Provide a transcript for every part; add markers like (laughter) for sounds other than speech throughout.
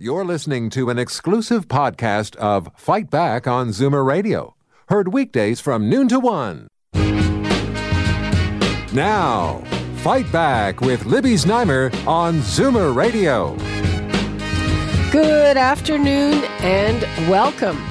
You're listening to an exclusive podcast of Fight Back on Zoomer Radio, heard weekdays from noon to one. Now, Fight Back with Libby Znaimer on Zoomer Radio. Good afternoon and welcome.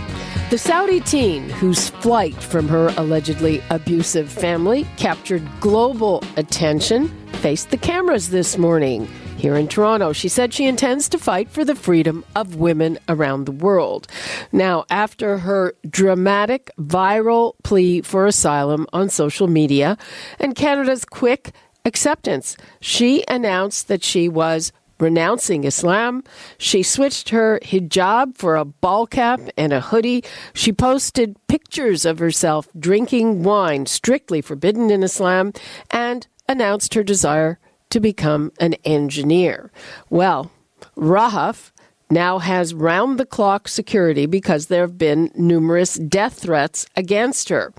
The Saudi teen, whose flight from her allegedly abusive family captured global attention, faced the cameras this morning here in Toronto. She said she intends to fight for the freedom of women around the world. Now, after her dramatic viral plea for asylum on social media and Canada's quick acceptance, she announced that she was renouncing Islam. She switched her hijab for a ball cap and a hoodie. She posted pictures of herself drinking wine strictly forbidden in Islam and announced her desire to become an engineer. Well, Rahaf now has round the clock security because there have been numerous death threats against her.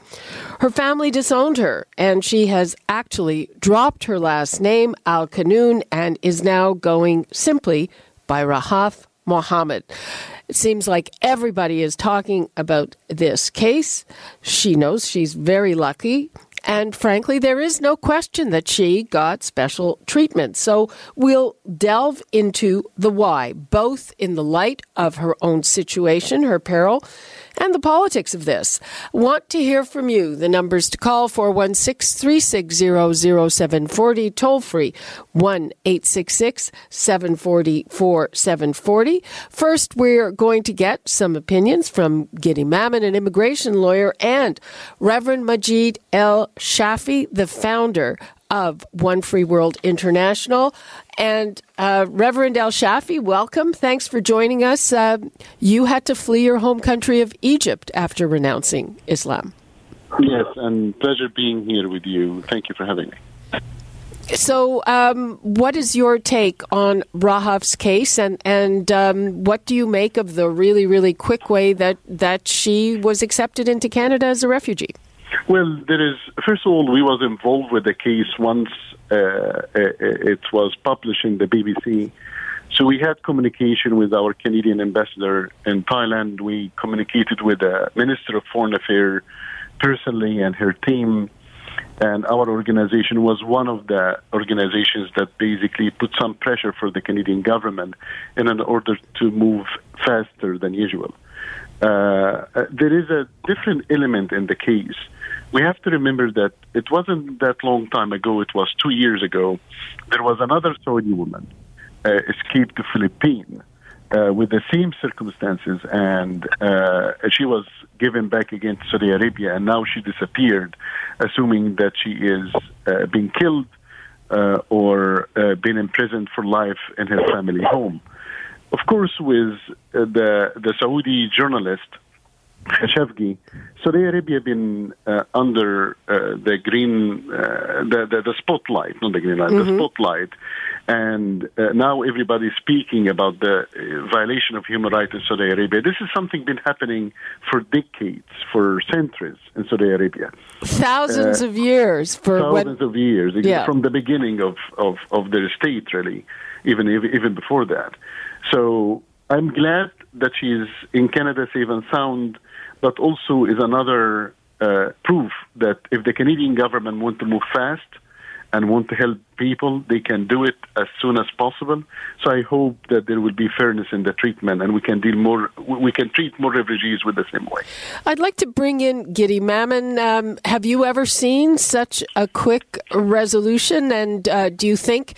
Her family disowned her, and she has actually dropped her last name, Al Kanoun, and is now going simply by Rahaf Mohammed. It seems like everybody is talking about this case. She knows she's very lucky. And frankly, there is no question that she got special treatment. So we'll delve into the why, both in the light of her own situation, her peril, and the politics of this. Want to hear from you. The numbers to call 416 360 0740, toll free 1 866 740 4740. First, we're going to get some opinions from Guidy Mamann, an immigration lawyer, and Reverend Majed El Shafie, the founder of One Free World International. And uh, Reverend El Shafie, welcome. Thanks for joining us. Uh, you had to flee your home country of Egypt after renouncing Islam. Yes, and pleasure being here with you. Thank you for having me. So, um, what is your take on Rahaf's case, and and um, what do you make of the really really quick way that that she was accepted into Canada as a refugee? Well, there is. First of all, we was involved with the case once uh, uh, it was published in the BBC. So we had communication with our Canadian ambassador in Thailand. We communicated with the Minister of Foreign Affairs personally and her team. And our organization was one of the organizations that basically put some pressure for the Canadian government in an order to move faster than usual. Uh, there is a different element in the case we have to remember that it wasn't that long time ago, it was two years ago, there was another Saudi woman uh, escaped the Philippines uh, with the same circumstances, and uh, she was given back again to Saudi Arabia, and now she disappeared, assuming that she is uh, being killed uh, or uh, been imprisoned for life in her family home. Of course, with the the Saudi journalist Khashoggi, Saudi Arabia been uh, under uh, the green, uh, the, the, the spotlight, not the green light, mm-hmm. the spotlight, and uh, now everybody's speaking about the uh, violation of human rights in Saudi Arabia. This is something been happening for decades, for centuries in Saudi Arabia. Thousands uh, of years for thousands when... of years yeah. from the beginning of, of, of their state, really, even even before that. So I'm glad that she's in Canada safe and sound but also is another uh, proof that if the Canadian government want to move fast and want to help people, they can do it as soon as possible. So I hope that there will be fairness in the treatment, and we can deal more. We can treat more refugees with the same way. I'd like to bring in Guidy Mamann. Um, have you ever seen such a quick resolution? And uh, do you think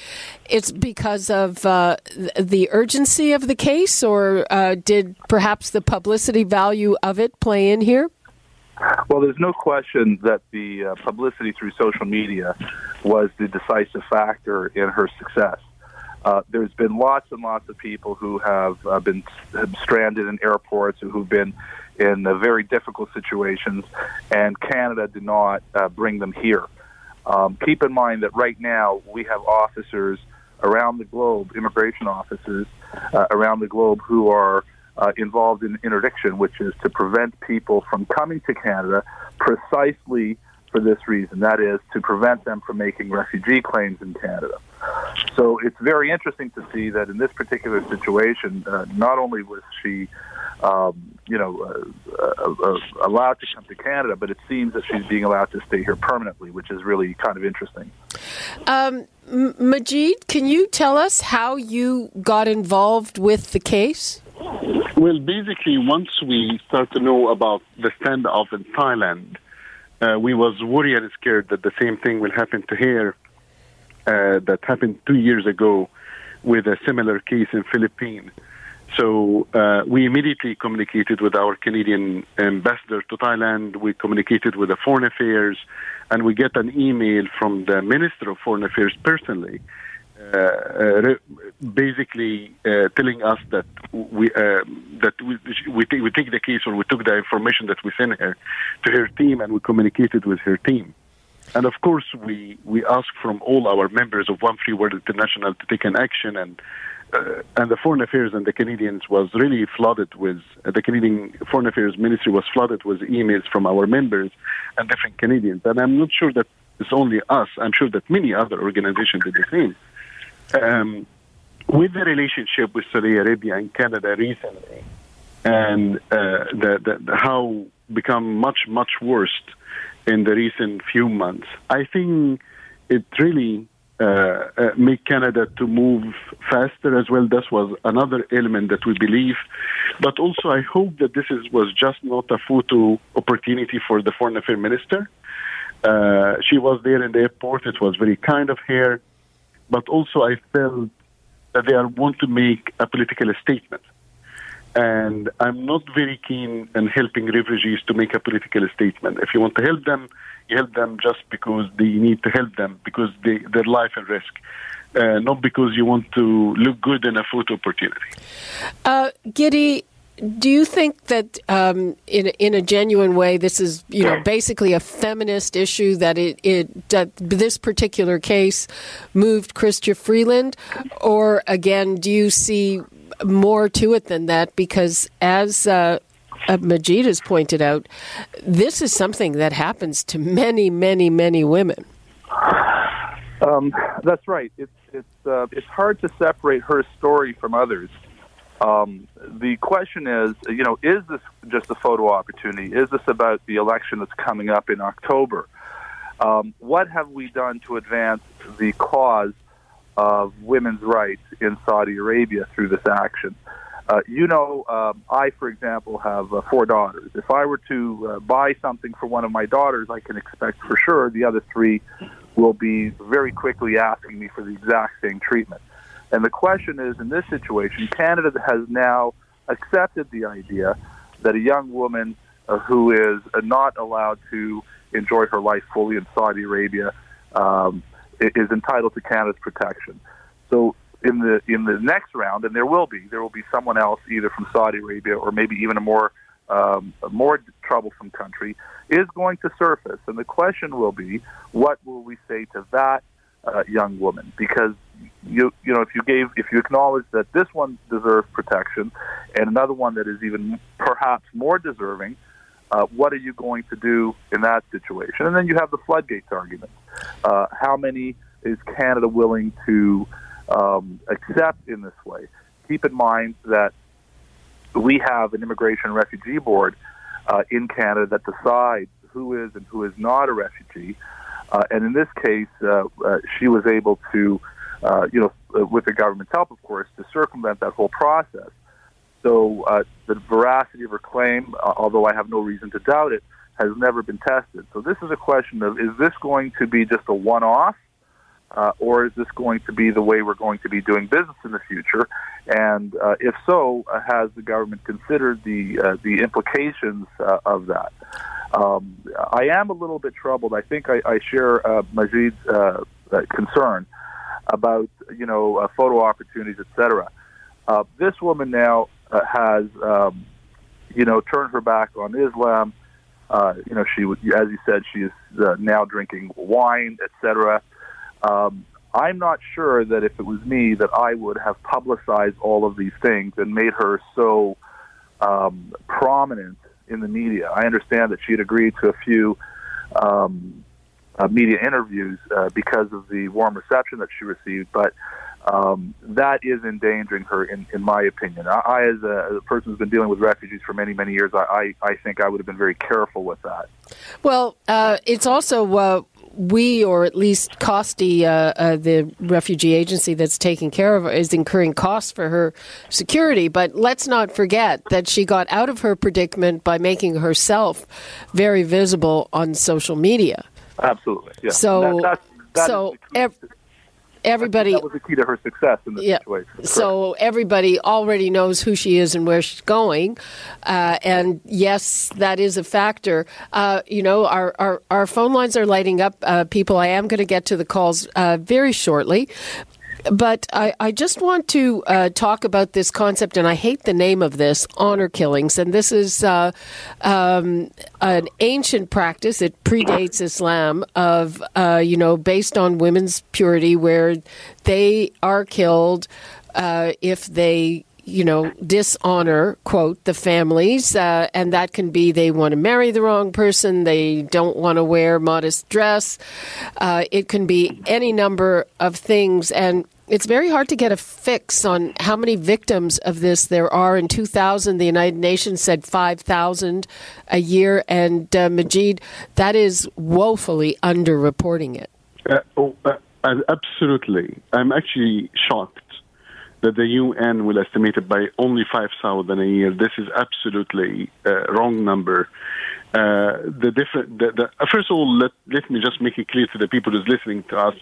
it's because of uh, the urgency of the case, or uh, did perhaps the publicity value of it play in here? Well, there's no question that the uh, publicity through social media was the decisive factor in her success. Uh, there's been lots and lots of people who have uh, been stranded in airports, who've been in uh, very difficult situations, and Canada did not uh, bring them here. Um, keep in mind that right now we have officers around the globe, immigration officers uh, around the globe, who are uh, involved in interdiction, which is to prevent people from coming to Canada precisely for this reason. That is to prevent them from making refugee claims in Canada. So it's very interesting to see that in this particular situation, uh, not only was she, um, you know, uh, uh, uh, allowed to come to Canada, but it seems that she's being allowed to stay here permanently, which is really kind of interesting. Um, Majed, can you tell us how you got involved with the case? Well, basically, once we start to know about the standoff in Thailand, uh, we was worried and scared that the same thing will happen to her uh, that happened two years ago with a similar case in Philippines. So uh, we immediately communicated with our Canadian ambassador to Thailand. We communicated with the Foreign Affairs, and we get an email from the Minister of Foreign Affairs personally, uh, uh, basically uh, telling us that we that we we, t- we take the case or we took the information that we sent her to her team, and we communicated with her team. And of course, we, we ask from all our members of One Free World International to take an action, and uh, and the Foreign Affairs and the Canadians was really flooded with uh, the Canadian Foreign Affairs Ministry was flooded with emails from our members and different Canadians. And I'm not sure that it's only us. I'm sure that many other organizations did the same. Um, with the relationship with Saudi Arabia and Canada recently, and uh, the, the, the how become much much worse in the recent few months. I think it really uh, uh, make Canada to move faster as well. This was another element that we believe, but also I hope that this is, was just not a photo opportunity for the foreign affairs minister. Uh, she was there in the airport. It was very kind of her, but also I felt that they want to make a political statement and I'm not very keen in helping refugees to make a political statement. If you want to help them, you help them just because they need to help them because they, their life at risk. Uh, not because you want to look good in a photo opportunity. Uh, Guidy, do you think that um, in in a genuine way this is you know basically a feminist issue that it, it that this particular case moved Chrystia Freeland or again do you see more to it than that because, as uh, uh, Majed has pointed out, this is something that happens to many, many, many women. Um, that's right. It's it's uh, it's hard to separate her story from others. Um, the question is, you know, is this just a photo opportunity? Is this about the election that's coming up in October? Um, what have we done to advance the cause of women's rights in Saudi Arabia through this action. Uh, you know, um, I, for example, have uh, four daughters. If I were to uh, buy something for one of my daughters, I can expect for sure the other three will be very quickly asking me for the exact same treatment. And the question is, in this situation, Canada has now accepted the idea that a young woman uh, who is uh, not allowed to enjoy her life fully in Saudi Arabia um, is entitled to Canada's protection. So in the in the next round, and there will be there will be someone else either from Saudi Arabia or maybe even a more um, a more troublesome country is going to surface, and the question will be, what will we say to that uh, young woman? Because you you know if you gave if you acknowledge that this one deserves protection, and another one that is even perhaps more deserving, uh, what are you going to do in that situation? And then you have the floodgates argument. Uh, how many is Canada willing to um, accept in this way? Keep in mind that we have an immigration and refugee board uh, in Canada that decides who is and who is not a refugee. Uh, and in this case, uh, uh, she was able to, you know, with the government's help, of course, to circumvent that whole process. So uh, the veracity of her claim, uh, although I have no reason to doubt it, has never been tested. So this is a question of is this going to be just a one-off, uh, or is this going to be the way we're going to be doing business in the future? And uh, if so, uh, has the government considered the uh, the implications of that? Um, I am a little bit troubled. I think I, I share Majed's concern about you know photo opportunities, etc. Uh, this woman now uh, has, um, you know, turned her back on Islam. Uh, you know, she, as you said, she is uh, now drinking wine, etc. Um, I'm not sure that if it was me, that I would have publicized all of these things and made her so um, prominent in the media. I understand that she had agreed to a few um, uh, media interviews uh, because of the warm reception that she received. But um, that is endangering her, in, in my opinion. I, I as, a, as, a, person who's been dealing with refugees for many, many years, I, I, I think I would have been very careful with that. Well, uh, it's also uh, we, or at least COSTI, uh, uh, the refugee agency that's taking care of her, is incurring costs for her security. But let's not forget that she got out of her predicament by making herself very visible on social media. Absolutely. Yeah. So, that, that so everybody that was the key to her success in this yeah. situation. So everybody already knows who she is and where she's going, uh, and yes, that is a factor. Uh, you know, our, our our phone lines are lighting up. Uh, people, I am going to get to the calls uh, very shortly, but I, I just want to uh, talk about this concept, and I hate the name of this honor killings. And this is uh, um, an ancient practice. It predates Islam of, uh, you know, based on women's purity, where they are killed uh, if they you know, dishonor, quote, the families. Uh, and that can be they want to marry the wrong person, they don't want to wear modest dress. Uh, it can be any number of things. And it's very hard to get a fix on how many victims of this there are. In 2000, the United Nations said 5,000 a year. And uh, Majed, that is woefully underreporting it. Uh, oh, uh, absolutely. I'm actually shocked that the UN will estimate it by only 5,000 a year. This is absolutely a wrong number. Uh, the different, the, the, uh, first of all, let, let me just make it clear to the people who's listening to us,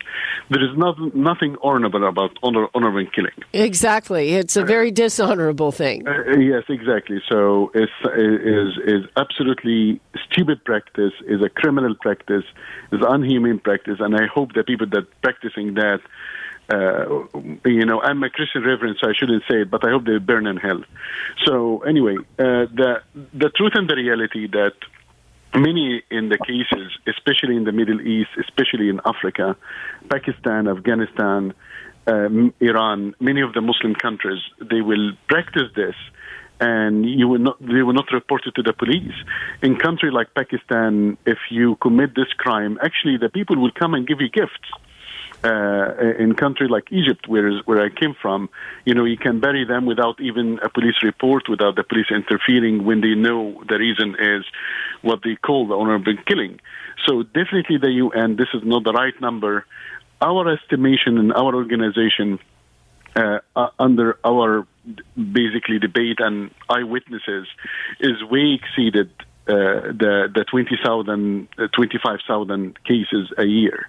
there is not, nothing honorable about honor, honoring killing. Exactly. It's a very dishonorable thing. Uh, uh yes, exactly. So it's, is, is absolutely stupid practice, is a criminal practice, is unhuman practice, and I hope that people that practicing that uh, you know, I'm a Christian reverend, so I shouldn't say it, but I hope they burn in hell. So anyway, uh, the the truth and the reality that many in the cases, especially in the Middle East, especially in Africa, Pakistan, Afghanistan, um, Iran, many of the Muslim countries, they will practice this and you will not they will not report it to the police. In country like Pakistan, if you commit this crime, actually the people will come and give you gifts uh, in country like Egypt, where where I came from, you know, you can bury them without even a police report, without the police interfering when they know the reason is what they call the honorable killing. So definitely the UN, this is not the right number. Our estimation and our organization, uh, uh, under our basically debate and eyewitnesses, is way exceeded uh, the the 20,000, uh, 25,000 cases a year.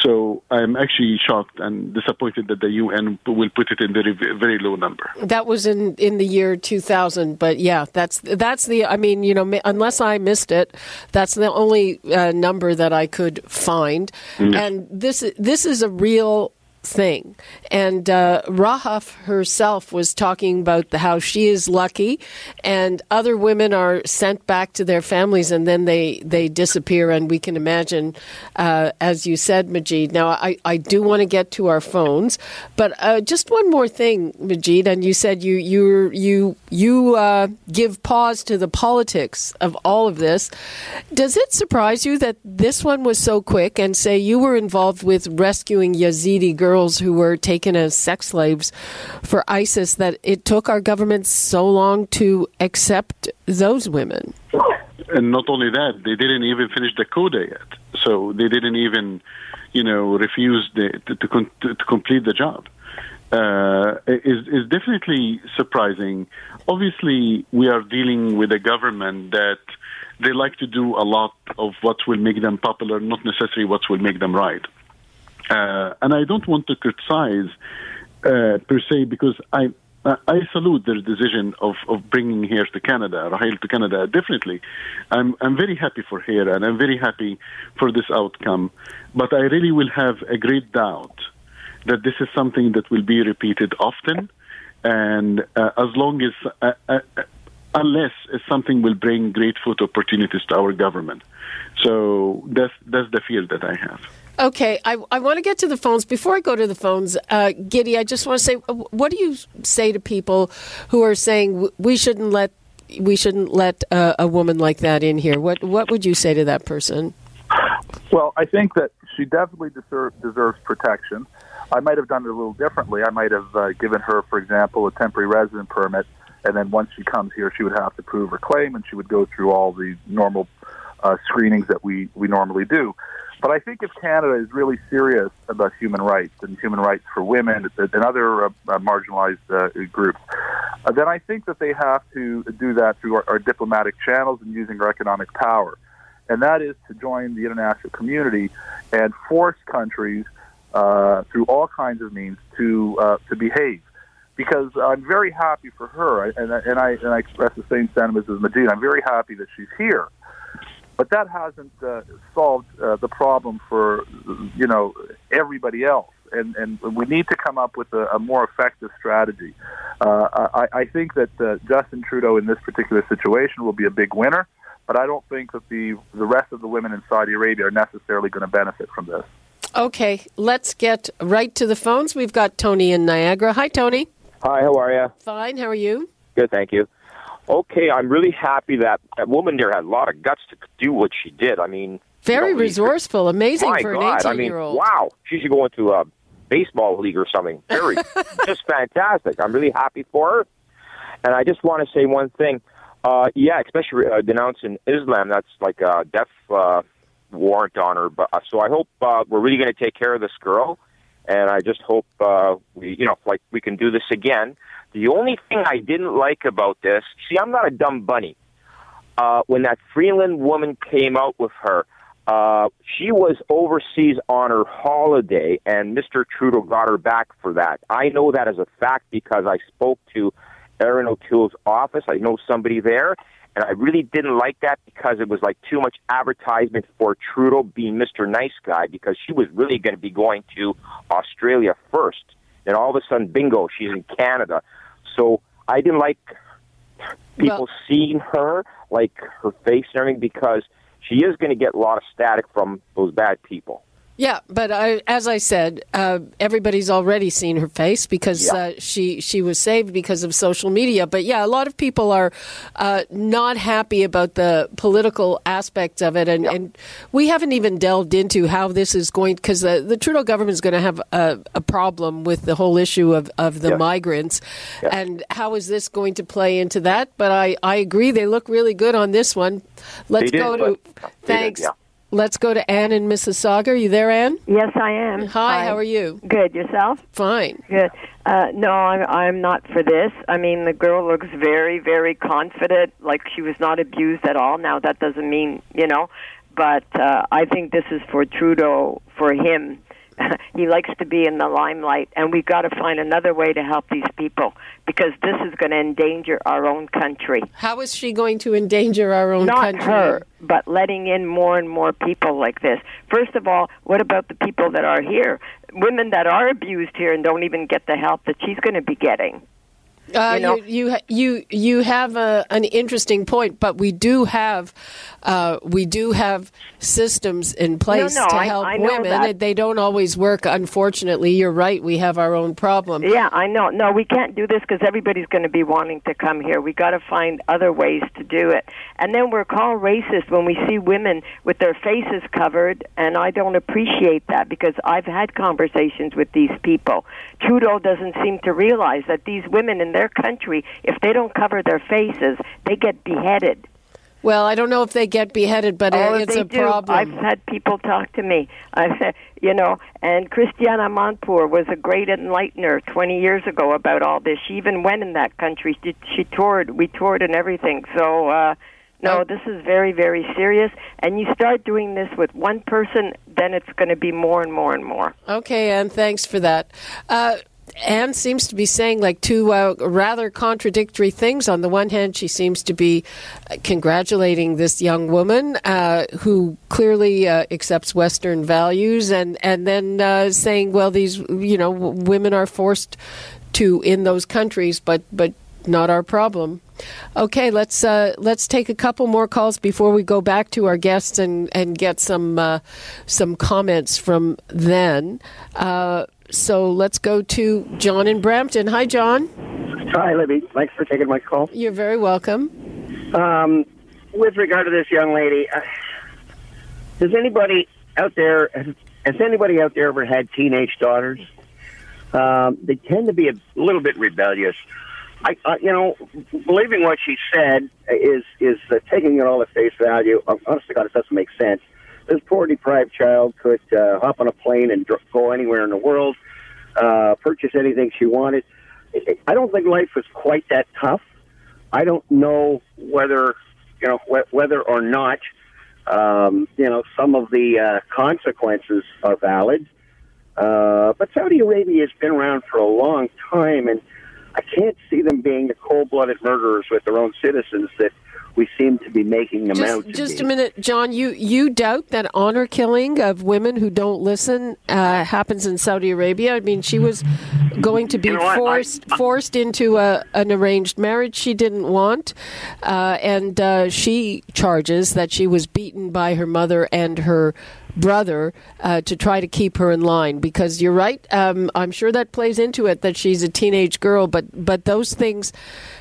So I'm actually shocked and disappointed that the UN will put it in very very low number. That was in in the year 2000, but yeah, that's that's the. I mean, you know, unless I missed it, that's the only uh, number that I could find. Mm-hmm. And this this is a real thing. And uh, Rahaf herself was talking about the, how she is lucky, and other women are sent back to their families, and then they, they disappear. And we can imagine, uh, as you said, Majed. Now, I, I do want to get to our phones, but uh, just one more thing, Majed. And you said you you you you uh, give pause to the politics of all of this. Does it surprise you that this one was so quick? And say you were involved with rescuing Yazidi girls girls who were taken as sex slaves for ISIS that it took our government so long to accept those women. And not only that, they didn't even finish the coda yet. So they didn't even, you know, refuse the, to, to, to complete the job. Uh, is is definitely surprising. Obviously, we are dealing with a government that they like to do a lot of what will make them popular, not necessarily what will make them right. Uh, and I don't want to criticize uh, per se because I I salute their decision of, of bringing here to Canada, Rahaf to Canada. Definitely, I'm I'm very happy for her, and I'm very happy for this outcome. But I really will have a great doubt that this is something that will be repeated often, and uh, as long as uh, uh, unless something will bring great food opportunities to our government. So that's that's the fear that I have. Okay, I, I want to get to the phones. Before I go to the phones, uh, Guidy, I just want to say, uh, what do you say to people who are saying we shouldn't let we shouldn't let uh, a woman like that in here? What what would you say to that person? Well, I think that she definitely deserve, deserves protection. I might have done it a little differently. I might have uh, given her, for example, a temporary resident permit, and then once she comes here, she would have to prove her claim, and she would go through all the normal uh, screenings that we, we normally do. But I think if Canada is really serious about human rights and human rights for women and other uh, marginalized uh, groups, uh, then I think that they have to do that through our, our diplomatic channels and using our economic power. And that is to join the international community and force countries uh, through all kinds of means to uh, to behave. Because I'm very happy for her, and, and I and I express the same sentiments as Majed. I'm very happy that she's here but that hasn't uh, solved uh, the problem for you know everybody else. And, and we need to come up with a, a more effective strategy. Uh, I, I think that uh, Justin Trudeau in this particular situation will be a big winner, but I don't think that the the rest of the women in Saudi Arabia are necessarily going to benefit from this. Okay, let's get right to the phones. We've got Tony in Niagara. Hi, Tony. Hi, how are you? Fine. How are you? Good, thank you okay, I'm really happy that that woman there had a lot of guts to do what she did. I mean, very you know, resourceful, amazing my for God, an 18 year old. Wow, she should go into a baseball league or something. Very, (laughs) just fantastic. I'm really happy for her. And I just want to say one thing. Uh, yeah, especially uh, denouncing Islam. That's like a death uh, warrant on her. But uh, so I hope uh, we're really going to take care of this girl, and I just hope uh, we, you know, like we can do this again. The only thing I didn't like about this, see, I'm not a dumb bunny. Uh, when that Freeland woman came out with her, uh, she was overseas on her holiday, and Mr. Trudeau got her back for that. I know that as a fact because I spoke to Erin O'Toole's office. I know somebody there, and I really didn't like that because it was like too much advertisement for Trudeau being Mr. Nice Guy because she was really going to be going to Australia first. And all of a sudden, bingo, she's in Canada. So I didn't like people well, seeing her, like her face and everything, because she is going to get a lot of static from those bad people. Yeah, but I, as I said, uh, everybody's already seen her face because yeah. uh, she she was saved because of social media. But yeah, a lot of people are uh, not happy about the political aspects of it, and, yeah. and we haven't even delved into how this is going because the, the Trudeau government is going to have a, a, problem with the whole issue of, of the migrants, and how is this going to play into that? But I, I agree, they look really good on this one. Let's go to thanks. Did, yeah. Let's go to Anne in Mississauga. Are you there, Anne? Yes, I am. Hi, Hi. how are you? Good. Yourself? Fine. Good. Uh, no, I'm, I'm not for this. I mean, the girl looks very, very confident, like she was not abused at all. Now, that doesn't mean, you know, but uh, I think this is for Trudeau, for him (laughs) he likes to be in the limelight, and we've got to find another way to help these people because this is going to endanger our own country. How is she going to endanger our own Not country? Not her, but letting in more and more people like this. First of all, what about the people that are here? Women that are abused here and don't even get the help that she's going to be getting. Uh, you, know? you, you you you have a, an interesting point, but we do have uh, we do have systems in place no, no, to I, help I women. That. They don't always work. Unfortunately, you're right. We have our own problem. Yeah, I know. No, we can't do this because everybody's going to be wanting to come here. We got to find other ways to do it. And then we're called racist when we see women with their faces covered, and I don't appreciate that because I've had conversations with these people. Trudeau doesn't seem to realize that these women in their country, if they don't cover their faces, they get beheaded. Well, I don't know if they get beheaded, but oh, it's a do. problem. I've had people talk to me. I, (laughs) said, you know, and Christiana Amanpour was a great enlightener 20 years ago about all this. She even went in that country. She, she toured. We toured and everything. So, uh, no, this is very, very serious. And you start doing this with one person, then it's going to be more and more and more. Okay, and thanks for that. Uh, Anne seems to be saying like two uh, rather contradictory things. On the one hand, she seems to be congratulating this young woman uh, who clearly uh, accepts Western values, and and then uh, saying, well, these you know women are forced to in those countries, but but not our problem. Okay, let's uh, let's take a couple more calls before we go back to our guests and, and get some uh, some comments from then. Uh, so let's go to John in Brampton. Hi, John. Hi, Libby. Thanks for taking my call. You're very welcome. Um, with regard to this young lady, uh, does anybody out there, has, has anybody out there ever had teenage daughters? Um, they tend to be a little bit rebellious. I, uh, you know, believing what she said is is uh, taking it all at face value. Honestly, God, it doesn't make sense. This poor deprived child could uh, hop on a plane and dr- go anywhere in the world, uh, purchase anything she wanted. I don't think life is quite that tough. I don't know whether you know wh- whether or not um, you know some of the uh, consequences are valid. Uh, but Saudi Arabia has been around for a long time, and I can't see them being the cold-blooded murderers with their own citizens that we seem to be making them just, out. Just be. a minute, John. You you doubt that honor killing of women who don't listen uh, happens in Saudi Arabia? I mean, she was going to be You know what? I- forced forced into a, an arranged marriage she didn't want, uh, and uh, she charges that she was beaten by her mother and her brother uh, to try to keep her in line because you're right um, i'm sure that plays into it that she's a teenage girl but but those things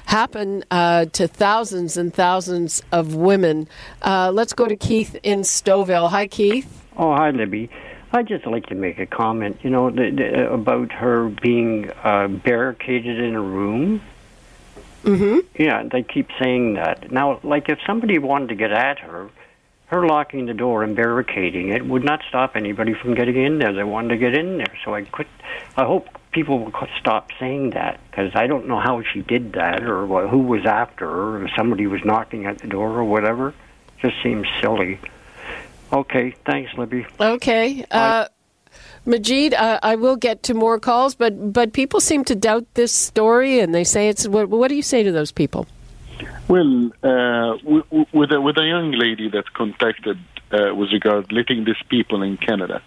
happen uh, to thousands and thousands of women uh, let's go to keith in stouffville hi keith Oh, hi, Libby. I'd just like to make a comment, you know, the, the, about her being uh, barricaded in a room. mm-hmm. Yeah, they keep saying that. Now, like if somebody wanted to get at her, her locking the door and barricading it would not stop anybody from getting in there. They wanted to get in there, so I quit. I hope people will stop saying that because I don't know how she did that or who was after her or if somebody was knocking at the door or whatever. Just seems silly. Okay, thanks, Libby. okay uh, Majed, uh, I will get to more calls, but but people seem to doubt this story, and they say it's. What, what do you say to those people? Well, uh, with a, with a young lady that contacted uh, with regard letting these people in Canada,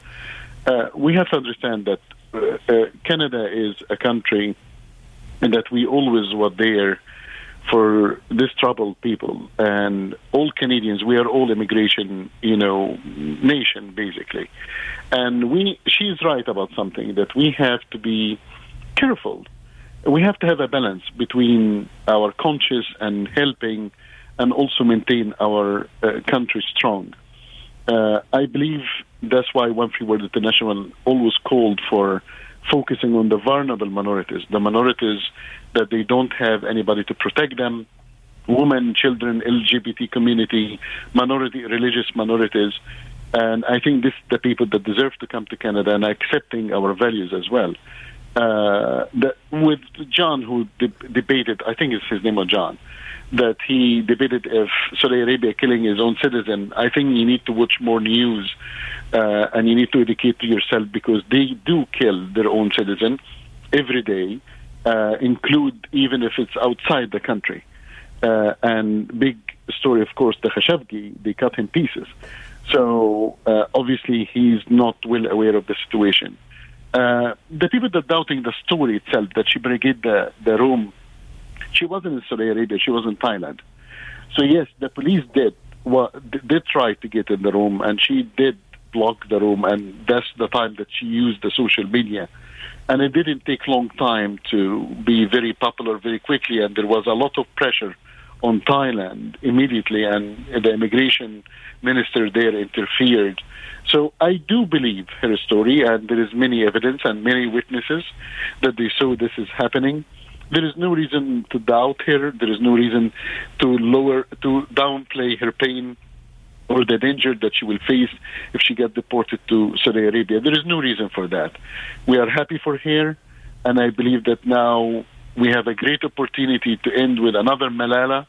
uh, we have to understand that uh, uh, Canada is a country and that we always were there for these troubled people and all Canadians. We are all immigration, you know, nation basically, and we. She's right about something that we have to be careful we have to have a balance between our conscience and helping and also maintain our uh, country strong. Uh, I believe that's why One Free World International always called for focusing on the vulnerable minorities, the minorities that they don't have anybody to protect them, women, children, LGBT community, minority, religious minorities. And I think this the people that deserve to come to Canada and accepting our values as well uh, with John, who de- debated, I think it's his name was John, that he debated if Saudi Arabia killing his own citizen. I think you need to watch more news uh, and you need to educate yourself because they do kill their own citizen every day, uh, include even if it's outside the country. Uh, and big story, of course, the Khashoggi, they cut him pieces. So uh, obviously he's not well aware of the situation. Uh, the people that doubting the story itself that she brigade the, the room, she wasn't in Saudi Arabia, she was in Thailand. So yes, the police did well, did try to get in the room, and she did block the room, and that's the time that she used the social media. And it didn't take long time to be very popular very quickly, and there was a lot of pressure on Thailand immediately, and the immigration minister there interfered. So I do believe her story, and there is many evidence and many witnesses that they saw this is happening. There is no reason to doubt her. There is no reason to lower, to downplay her pain or the danger that she will face if she gets deported to Saudi Arabia. There is no reason for that. We are happy for her, and I believe that now we have a great opportunity to end with another Malala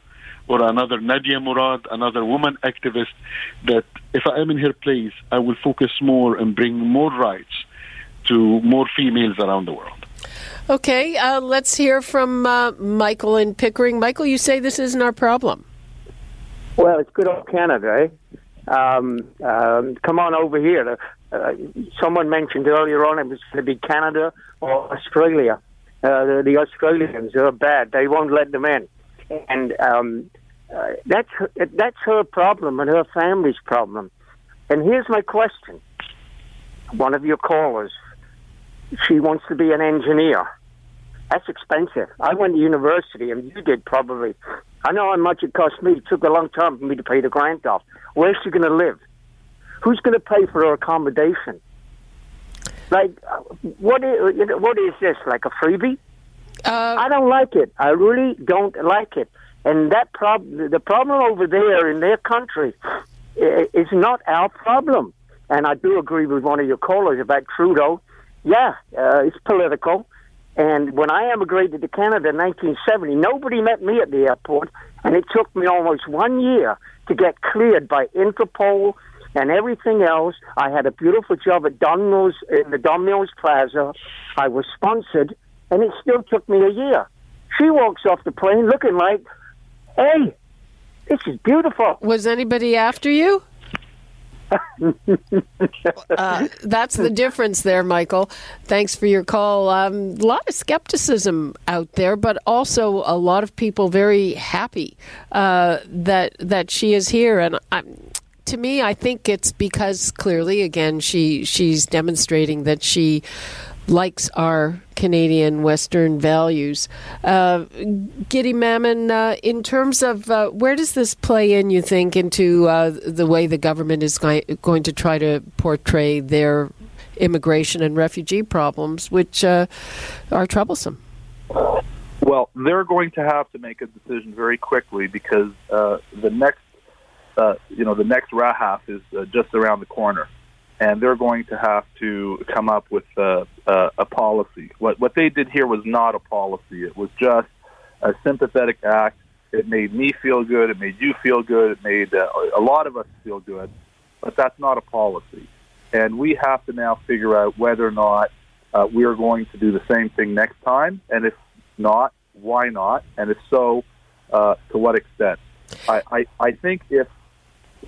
or another Nadia Murad, another woman activist, that if I am in her place, I will focus more and bring more rights to more females around the world. Okay, uh, let's hear from uh, Michael in Pickering. Michael, you say this isn't our problem. Well, it's good old Canada, eh? Um, um, come on over here. Uh, someone mentioned earlier on it was going to be Canada or Australia. Uh, the, the Australians are bad. They won't let them in, and um, uh, that's her, that's her problem and her family's problem. And here's my question: One of your callers, she wants to be an engineer. That's expensive. I went to university, and you did probably. I know how much it cost me. It took a long time for me to pay the grant off. Where's she going to live? Who's going to pay for her accommodation? Like, uh, what is, what is this? Like a freebie? Uh, I don't like it. I really don't like it. And that problem, the problem over there in their country, is not our problem. And I do agree with one of your callers about Trudeau. Yeah, uh, it's political. And when I emigrated to Canada in 1970, nobody met me at the airport, and it took me almost one year to get cleared by Interpol and everything else. I had a beautiful job at Domino's in the Domino's Plaza. I was sponsored, and it still took me a year. She walks off the plane looking like, hey, this is beautiful. Was anybody after you? (laughs) uh, that's the difference there, Michael. Thanks for your call. Um, a lot of skepticism out there, but also a lot of people very happy uh, that that she is here. And I'm, to me, I think it's because clearly, again, she she's demonstrating that she likes our Canadian Western values. Uh, Guidy Mamann, uh, in terms of uh, where does this play in, you think, into uh, the way the government is going, going to try to portray their immigration and refugee problems, which uh, are troublesome? Well, they're going to have to make a decision very quickly because uh, the next, you know, the next RAHAF is just around the corner and they're going to have to come up with a, a, a policy. What what they did here was not a policy; it was just a sympathetic act. It made me feel good. It made you feel good. It made uh, a lot of us feel good. But that's not a policy, and we have to now figure out whether or not uh, we are going to do the same thing next time, and if not, why not, and if so, uh, to what extent. I, I, I think if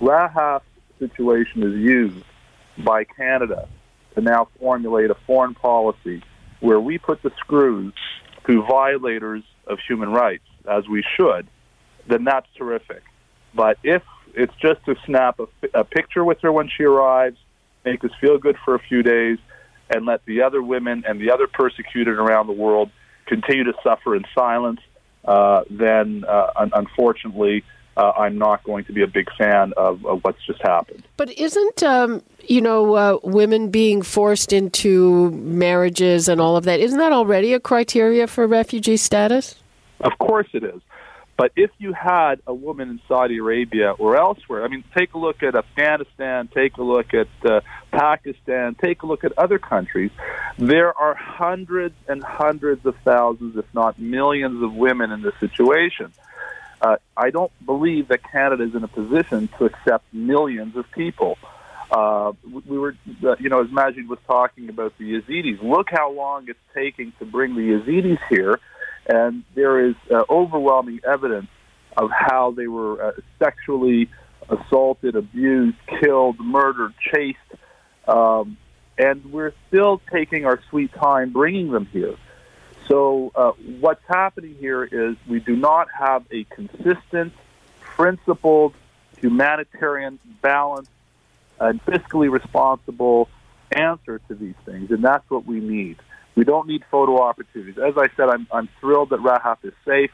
RAHAF situation is used by Canada to now formulate a foreign policy where we put the screws to violators of human rights, as we should, then that's terrific. But if it's just to snap a, a picture with her when she arrives, make us feel good for a few days, and let the other women and the other persecuted around the world continue to suffer in silence, uh, then uh, un- unfortunately, uh, I'm not going to be a big fan of, of what's just happened. But isn't um, you know uh, women being forced into marriages and all of that? Isn't that already a criteria for refugee status? Of course it is. But if you had a woman in Saudi Arabia or elsewhere, I mean, take a look at Afghanistan, take a look at uh, Pakistan, take a look at other countries. There are hundreds and hundreds of thousands, if not millions, of women in this situation. Uh, I don't believe that Canada is in a position to accept millions of people. Uh, we were, uh, you know, as Majed was talking about the Yazidis. Look how long it's taking to bring the Yazidis here, and there is uh, overwhelming evidence of how they were uh, sexually assaulted, abused, killed, murdered, chased, um, and we're still taking our sweet time bringing them here. So uh, what's happening here is we do not have a consistent, principled, humanitarian, balanced, and fiscally responsible answer to these things, and that's what we need. We don't need photo opportunities. As I said, I'm, I'm thrilled that RAHAF is safe.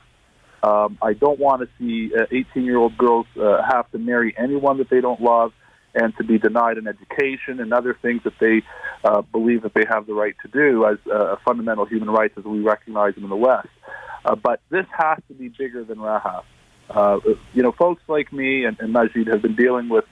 Um, I don't want to see 18-year-old uh, girls uh, have to marry anyone that they don't love and to be denied an education and other things that they uh, believe that they have the right to do as uh, fundamental human rights as we recognize them in the West. Uh, but this has to be bigger than RAHAF. Uh, you know, folks like me and, and Majed have been dealing with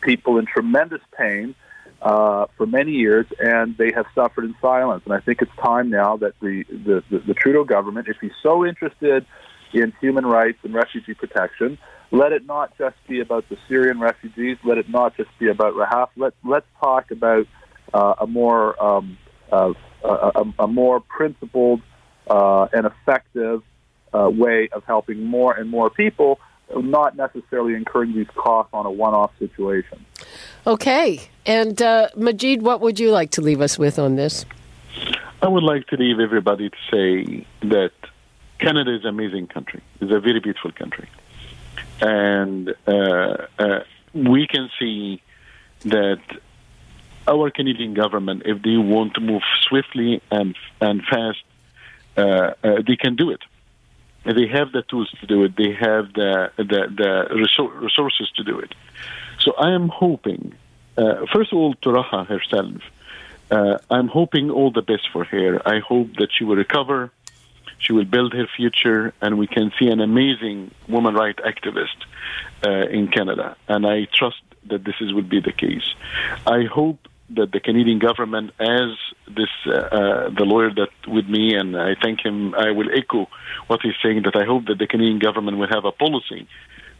people in tremendous pain uh, for many years, and they have suffered in silence. And I think it's time now that the, the, the, the Trudeau government, if he's so interested in human rights and refugee protection, let it not just be about the Syrian refugees. Let it not just be about RAHAF. Let let's talk about uh, a more um, uh, a, a, more principled uh, and effective uh, way of helping more and more people, not necessarily incurring these costs on a one-off situation. Okay, and uh, Majed, what would you like to leave us with on this? I would like to leave everybody to say that Canada is an amazing country. It's a very beautiful country and uh, uh, we can see that our Canadian government, if they want to move swiftly and and fast, uh, they can do it. They have the tools to do it. They have the the, the resources to do it. So I am hoping first of all, to Rahaf herself, I'm hoping all the best for her. I hope that she will recover, she will build her future, and we can see an amazing woman rights activist uh, in Canada. And I trust that this is, will be the case. I hope that the Canadian government, as this uh, uh, the lawyer that with me, and I thank him. I will echo what he's saying. That I hope that the Canadian government will have a policy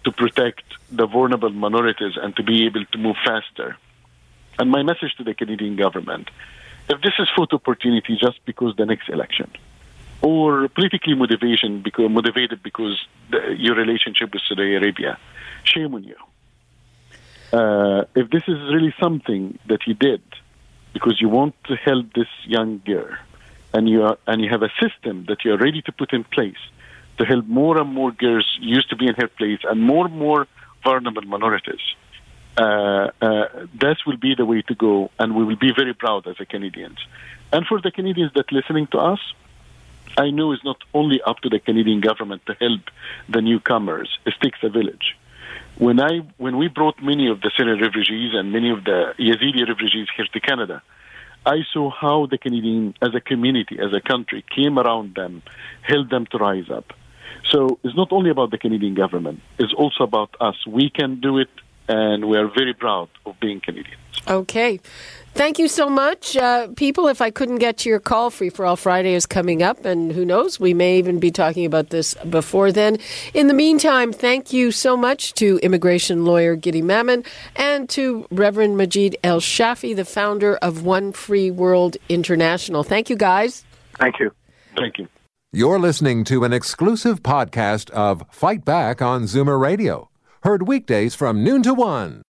to protect the vulnerable minorities and to be able to move faster. And my message to the Canadian government: if this is photo opportunity just because the next election, or politically motivation because motivated because the, your relationship with Saudi Arabia, shame on you uh, if this is really something that you did because you want to help this young girl, and you are, and you have a system that you are ready to put in place to help more and more girls used to be in her place and more and more vulnerable minorities. Uh, uh, that will be the way to go, and we will be very proud as a Canadians. And for the Canadians that listening to us, I know it's not only up to the Canadian government to help the newcomers. It takes a village when I when we brought many of the Syrian refugees and many of the Yazidi refugees here to Canada, I saw how the Canadian, as a community, as a country, came around them, helped them to rise up. So it's not only about the Canadian government; it's also about us. We can do it, and we are very proud of being Canadians. Okay. Thank you so much. Uh, people, if I couldn't get to your call, Free for All Friday is coming up, and who knows, we may even be talking about this before then. In the meantime, thank you so much to immigration lawyer Guidy Mamann and to Reverend Majed El Shafie, the founder of One Free World International. Thank you, guys. Thank you. Thank you. You're listening to an exclusive podcast of Fight Back on Zoomer Radio, heard weekdays from noon to one.